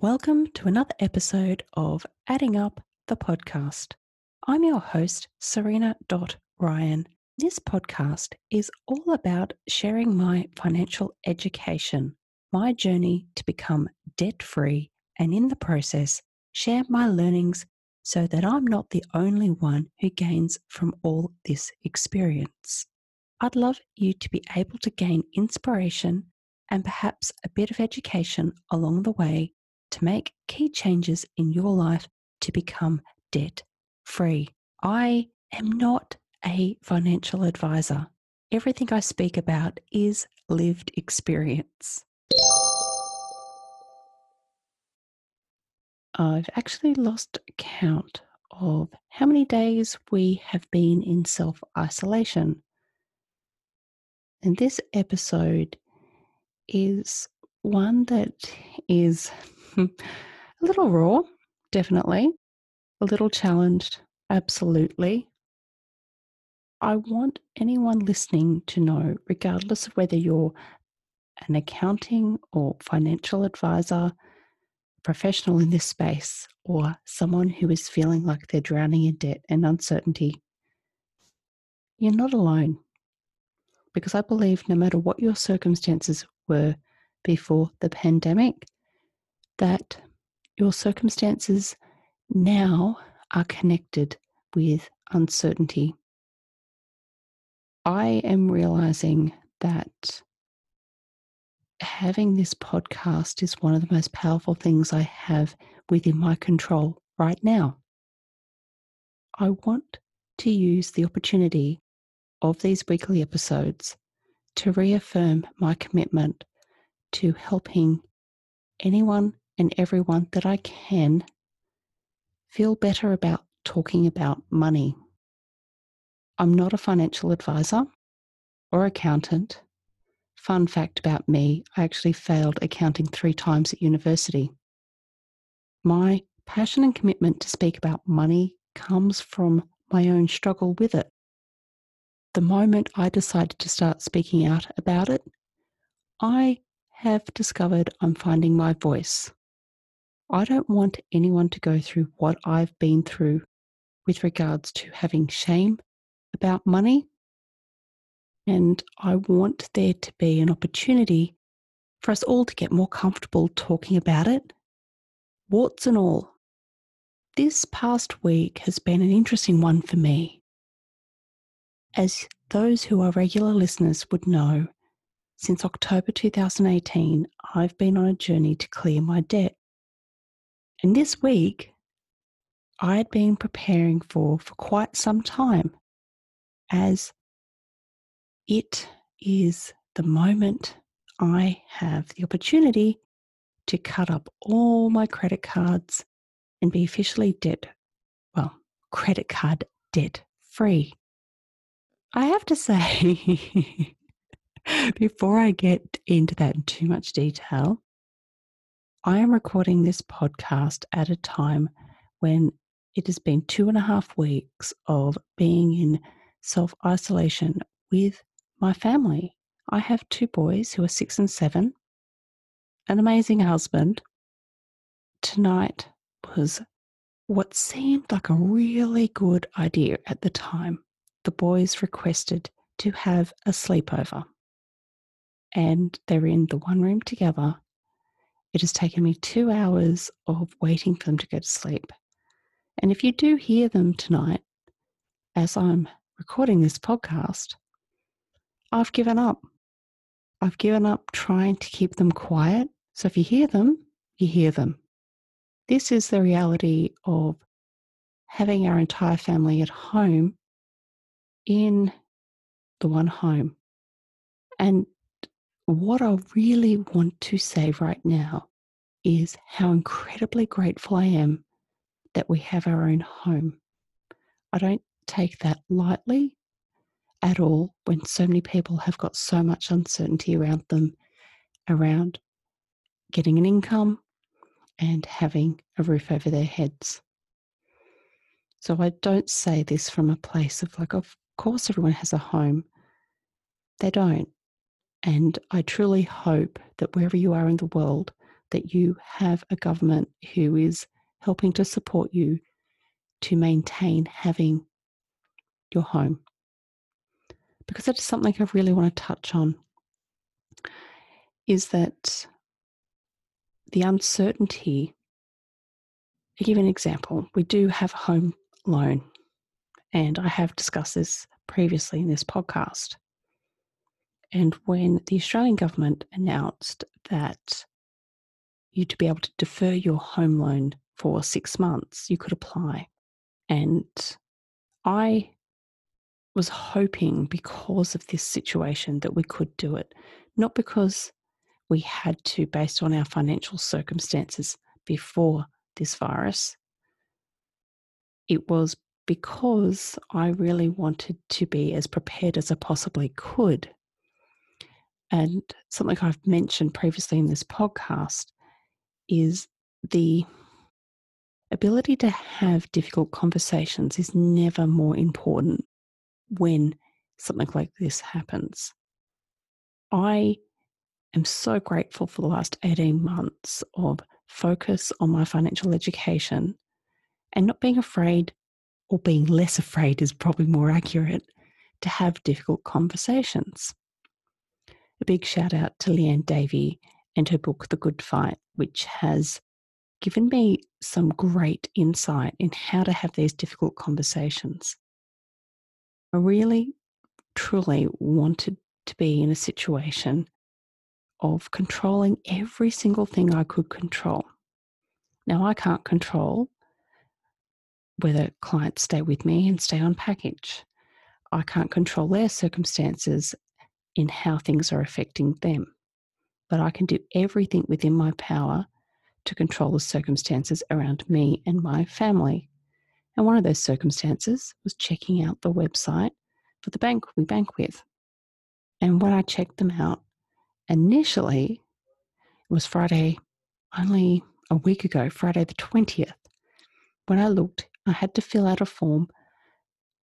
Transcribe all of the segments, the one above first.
Welcome to another episode of Adding Up the podcast. I'm your host, Serena Dot Ryan. This podcast is all about sharing my financial education, my journey to become debt free, and in the process, share my learnings so that I'm not the only one who gains from all this experience. I'd love you to be able to gain inspiration and perhaps a bit of education along the way to make key changes in your life to become debt free. I am not a financial advisor. Everything I speak about is lived experience. I've actually lost count of how many days we have been in self isolation. And this episode is one that is a little raw, definitely. A little challenged, absolutely. I want anyone listening to know, regardless of whether you're an accounting or financial advisor, professional in this space, or someone who is feeling like they're drowning in debt and uncertainty, you're not alone. Because I believe no matter what your circumstances were before the pandemic, that your circumstances now are connected with uncertainty. I am realizing that having this podcast is one of the most powerful things I have within my control right now. I want to use the opportunity of these weekly episodes to reaffirm my commitment to helping anyone and everyone that I can feel better about talking about money. I'm not a financial advisor or accountant. Fun fact about me I actually failed accounting three times at university. My passion and commitment to speak about money comes from my own struggle with it. The moment I decided to start speaking out about it, I have discovered I'm finding my voice. I don't want anyone to go through what I've been through with regards to having shame about money. And I want there to be an opportunity for us all to get more comfortable talking about it, warts and all. This past week has been an interesting one for me. As those who are regular listeners would know, since October 2018, I've been on a journey to clear my debt. And this week, I had been preparing for for quite some time as it is the moment I have the opportunity to cut up all my credit cards and be officially debt, well, credit card debt free. I have to say, before I get into that in too much detail, I am recording this podcast at a time when it has been two and a half weeks of being in self isolation with my family. I have two boys who are six and seven, an amazing husband. Tonight was what seemed like a really good idea at the time. The boys requested to have a sleepover, and they're in the one room together it has taken me two hours of waiting for them to go to sleep. And if you do hear them tonight, as I'm recording this podcast, I've given up. I've given up trying to keep them quiet. So if you hear them, you hear them. This is the reality of having our entire family at home in the one home. And what I really want to say right now is how incredibly grateful I am that we have our own home. I don't take that lightly at all when so many people have got so much uncertainty around them, around getting an income and having a roof over their heads. So I don't say this from a place of like, of course, everyone has a home. They don't. And I truly hope that wherever you are in the world, that you have a government who is helping to support you to maintain having your home. Because that is something I really want to touch on is that the uncertainty. To give an example, we do have a home loan, and I have discussed this previously in this podcast. And when the Australian government announced that you to be able to defer your home loan for six months, you could apply. And I was hoping because of this situation that we could do it, not because we had to, based on our financial circumstances before this virus. It was because I really wanted to be as prepared as I possibly could. And something I've mentioned previously in this podcast is the ability to have difficult conversations is never more important when something like this happens. I am so grateful for the last 18 months of focus on my financial education and not being afraid, or being less afraid is probably more accurate, to have difficult conversations. Big shout out to Liane Davey and her book, The Good Fight, which has given me some great insight in how to have these difficult conversations. I really, truly wanted to be in a situation of controlling every single thing I could control. Now, I can't control whether clients stay with me and stay on package. I can't control their circumstances in how things are affecting them. But I can do everything within my power to control the circumstances around me and my family. And one of those circumstances was checking out the website for the bank we bank with. And when I checked them out, initially, it was Friday, only a week ago, Friday the 20th. When I looked, I had to fill out a form,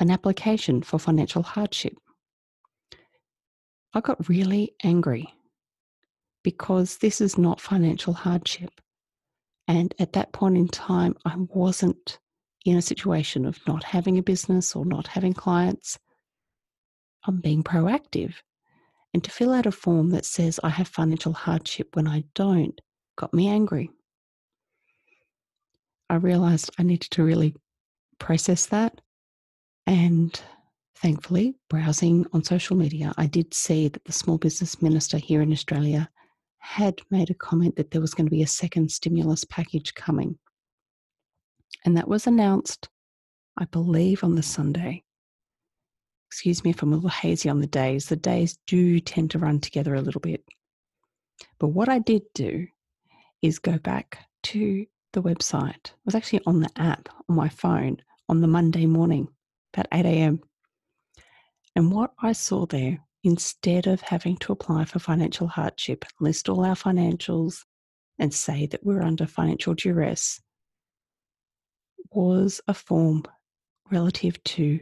an application for financial hardship. I got really angry because this is not financial hardship. And at that point in time, I wasn't in a situation of not having a business or not having clients. I'm being proactive. And to fill out a form that says I have financial hardship when I don't got me angry. I realized I needed to really process that. And thankfully, browsing on social media, I did see that the small business minister here in Australia had made a comment that there was going to be a second stimulus package coming. And that was announced, I believe, on the Sunday excuse me if I'm a little hazy on the days, the days do tend to run together a little bit. But what I did do is go back to the website. I was actually on the app on my phone on the Monday morning, about 8 a.m. And what I saw there, instead of having to apply for financial hardship, list all our financials, and say that we're under financial duress, was a form relative to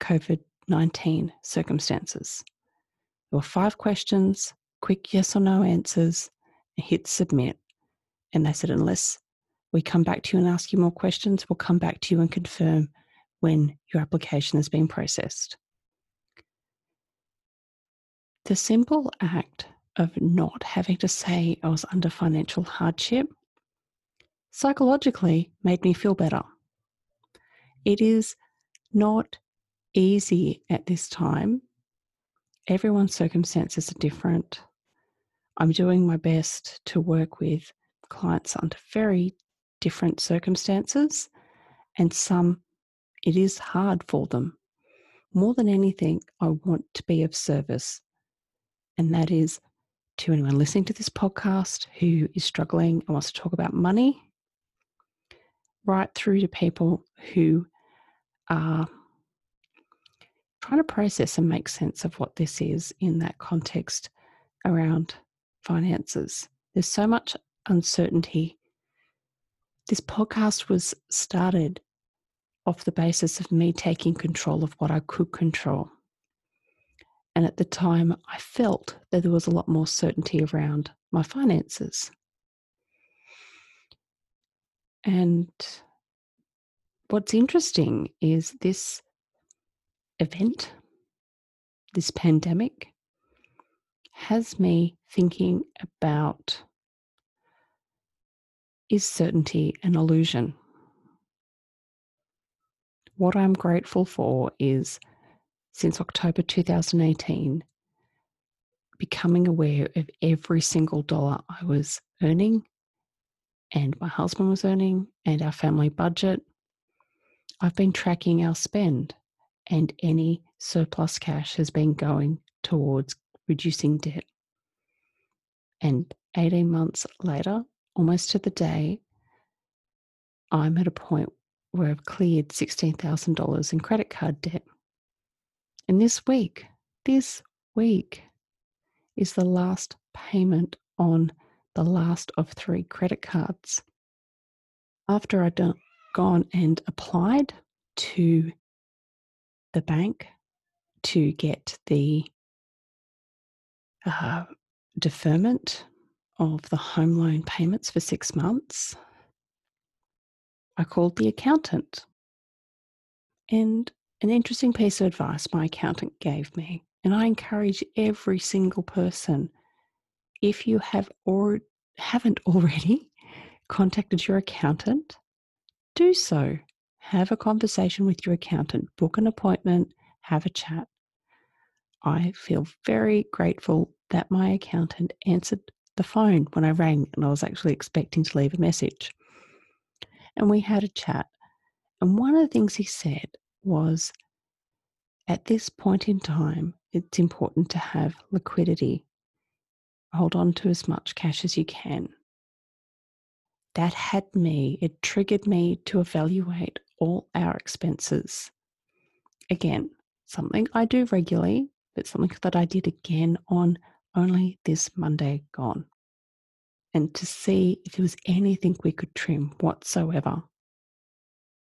COVID 19 circumstances. There were five questions, quick yes or no answers, hit submit. And they said, unless we come back to you and ask you more questions, we'll come back to you and confirm when your application has been processed. The simple act of not having to say I was under financial hardship psychologically made me feel better. It is not easy at this time. Everyone's circumstances are different. I'm doing my best to work with clients under very different circumstances, and some it is hard for them. More than anything, I want to be of service, and that is to anyone listening to this podcast who is struggling and wants to talk about money, right through to people who are trying to process and make sense of what this is in that context around finances. There's so much uncertainty. This podcast was started off the basis of me taking control of what I could control. And at the time, I felt that there was a lot more certainty around my finances. And what's interesting is this event, this pandemic, has me thinking about is certainty an illusion? What I'm grateful for is since October 2018, becoming aware of every single dollar I was earning and my husband was earning and our family budget. I've been tracking our spend, and any surplus cash has been going towards reducing debt. And 18 months later, almost to the day, I'm at a point where I've cleared $16,000 in credit card debt. And this week, this week is the last payment on the last of three credit cards. After I'd gone and applied to the bank to get the uh, deferment of the home loan payments for six months, I called the accountant. And an interesting piece of advice my accountant gave me, and I encourage every single person if you have or haven't already contacted your accountant, do so. Have a conversation with your accountant, book an appointment, have a chat. I feel very grateful that my accountant answered the phone when I rang and I was actually expecting to leave a message. And we had a chat. And one of the things he said was at this point in time, it's important to have liquidity. Hold on to as much cash as you can. That had me, it triggered me to evaluate all our expenses. Again, something I do regularly, but something that I did again on only this Monday gone. And to see if there was anything we could trim whatsoever.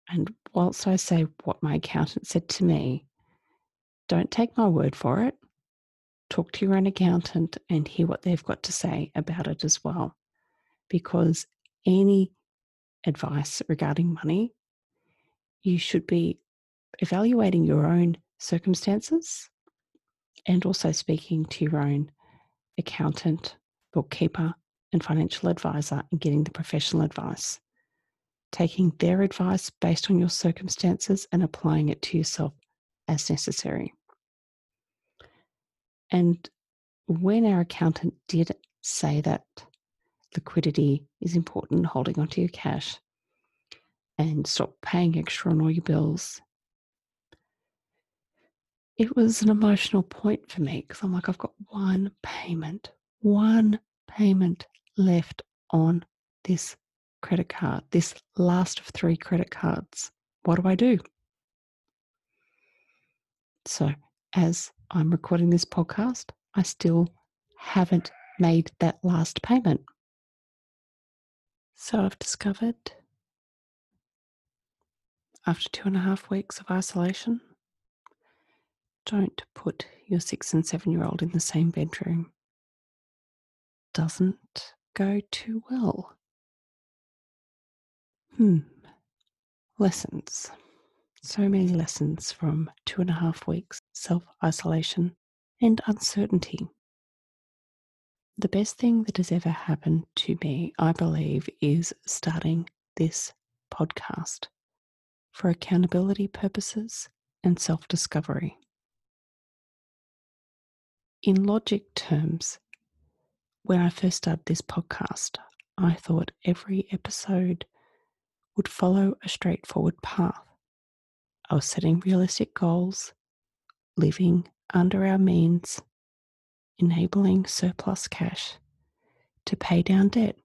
And whilst I say what my accountant said to me, don't take my word for it. Talk to your own accountant and hear what they've got to say about it as well. Because any advice regarding money, you should be evaluating your own circumstances and also speaking to your own accountant, bookkeeper, and financial advisor and getting the professional advice. Taking their advice based on your circumstances and applying it to yourself as necessary. And when our accountant did say that liquidity is important, holding onto your cash, and stop paying extra on all your bills it was an emotional point for me because I'm like, I've got one payment, one payment left on this credit card, this last of three credit cards. What do I do? So, as I'm recording this podcast, I still haven't made that last payment. So, I've discovered after two and a half weeks of isolation don't put your six and seven year old in the same bedroom. Doesn't go too well. Hmm. Lessons. So many lessons from two and a half weeks self isolation and uncertainty. The best thing that has ever happened to me, I believe, is starting this podcast for accountability purposes and self discovery. In logic terms, when I first started this podcast, I thought every episode would follow a straightforward path. I was setting realistic goals, living under our means, enabling surplus cash to pay down debt,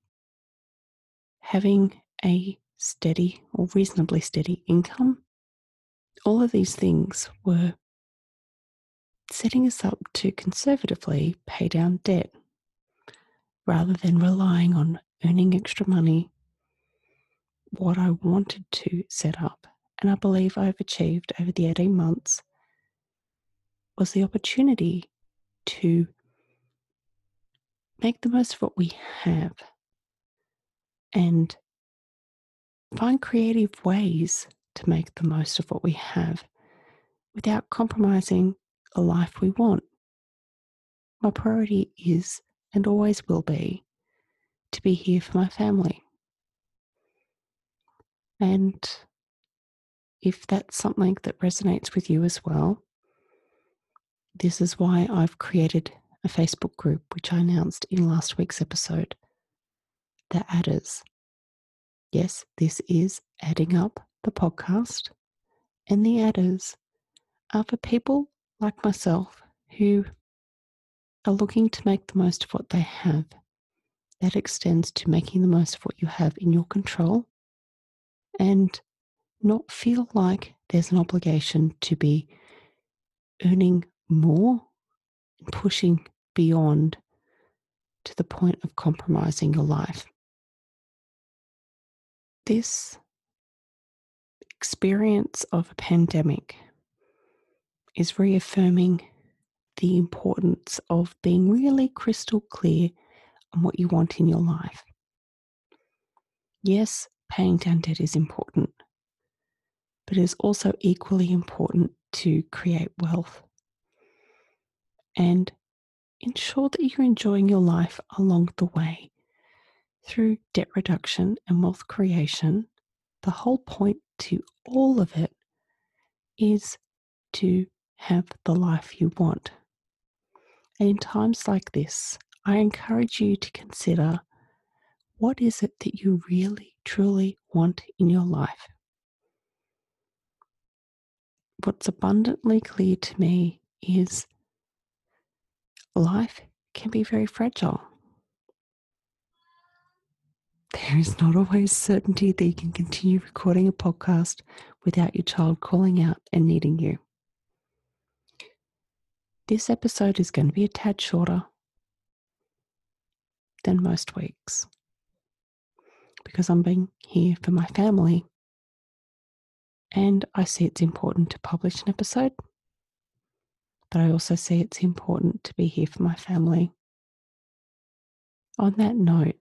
having a steady or reasonably steady income. All of these things were setting us up to conservatively pay down debt rather than relying on earning extra money. What I wanted to set up, and I believe I've achieved over the 18 months, was the opportunity to make the most of what we have and find creative ways to make the most of what we have without compromising a life we want. My priority is and always will be to be here for my family. And if that's something that resonates with you as well, this is why I've created a Facebook group, which I announced in last week's episode The Adders. Yes, this is Adding Up the podcast. And the adders are for people like myself who are looking to make the most of what they have. That extends to making the most of what you have in your control and not feel like there's an obligation to be earning more and pushing beyond to the point of compromising your life. This experience of a pandemic is reaffirming the importance of being really crystal clear on what you want in your life. Yes, paying down debt is important, but it is also equally important to create wealth and ensure that you're enjoying your life along the way through debt reduction and wealth creation. The whole point to all of it is to have the life you want. And in times like this, I encourage you to consider what is it that you really, truly want in your life? What's abundantly clear to me is life can be very fragile. There is not always certainty that you can continue recording a podcast without your child calling out and needing you. This episode is going to be a tad shorter than most weeks because I'm being here for my family and I see it's important to publish an episode, but I also see it's important to be here for my family. On that note,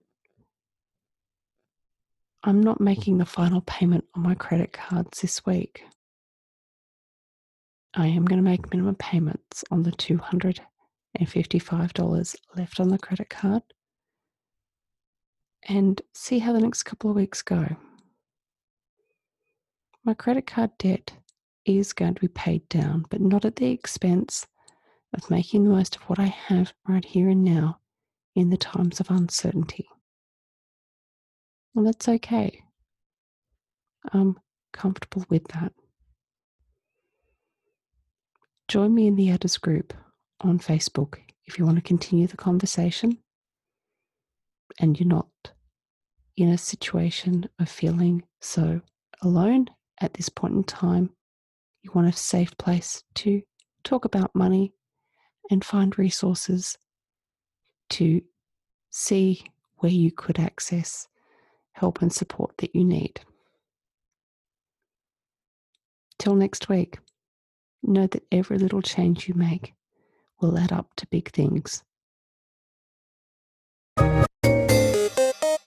I'm not making the final payment on my credit cards this week. I am going to make minimum payments on the $255 left on the credit card and see how the next couple of weeks go. My credit card debt is going to be paid down, but not at the expense of making the most of what I have right here and now in the times of uncertainty. Well, that's okay. I'm comfortable with that. Join me in the Adders group on Facebook if you want to continue the conversation and you're not in a situation of feeling so alone at this point in time. You want a safe place to talk about money and find resources to see where you could access help and support that you need. Till next week, know that every little change you make will add up to big things.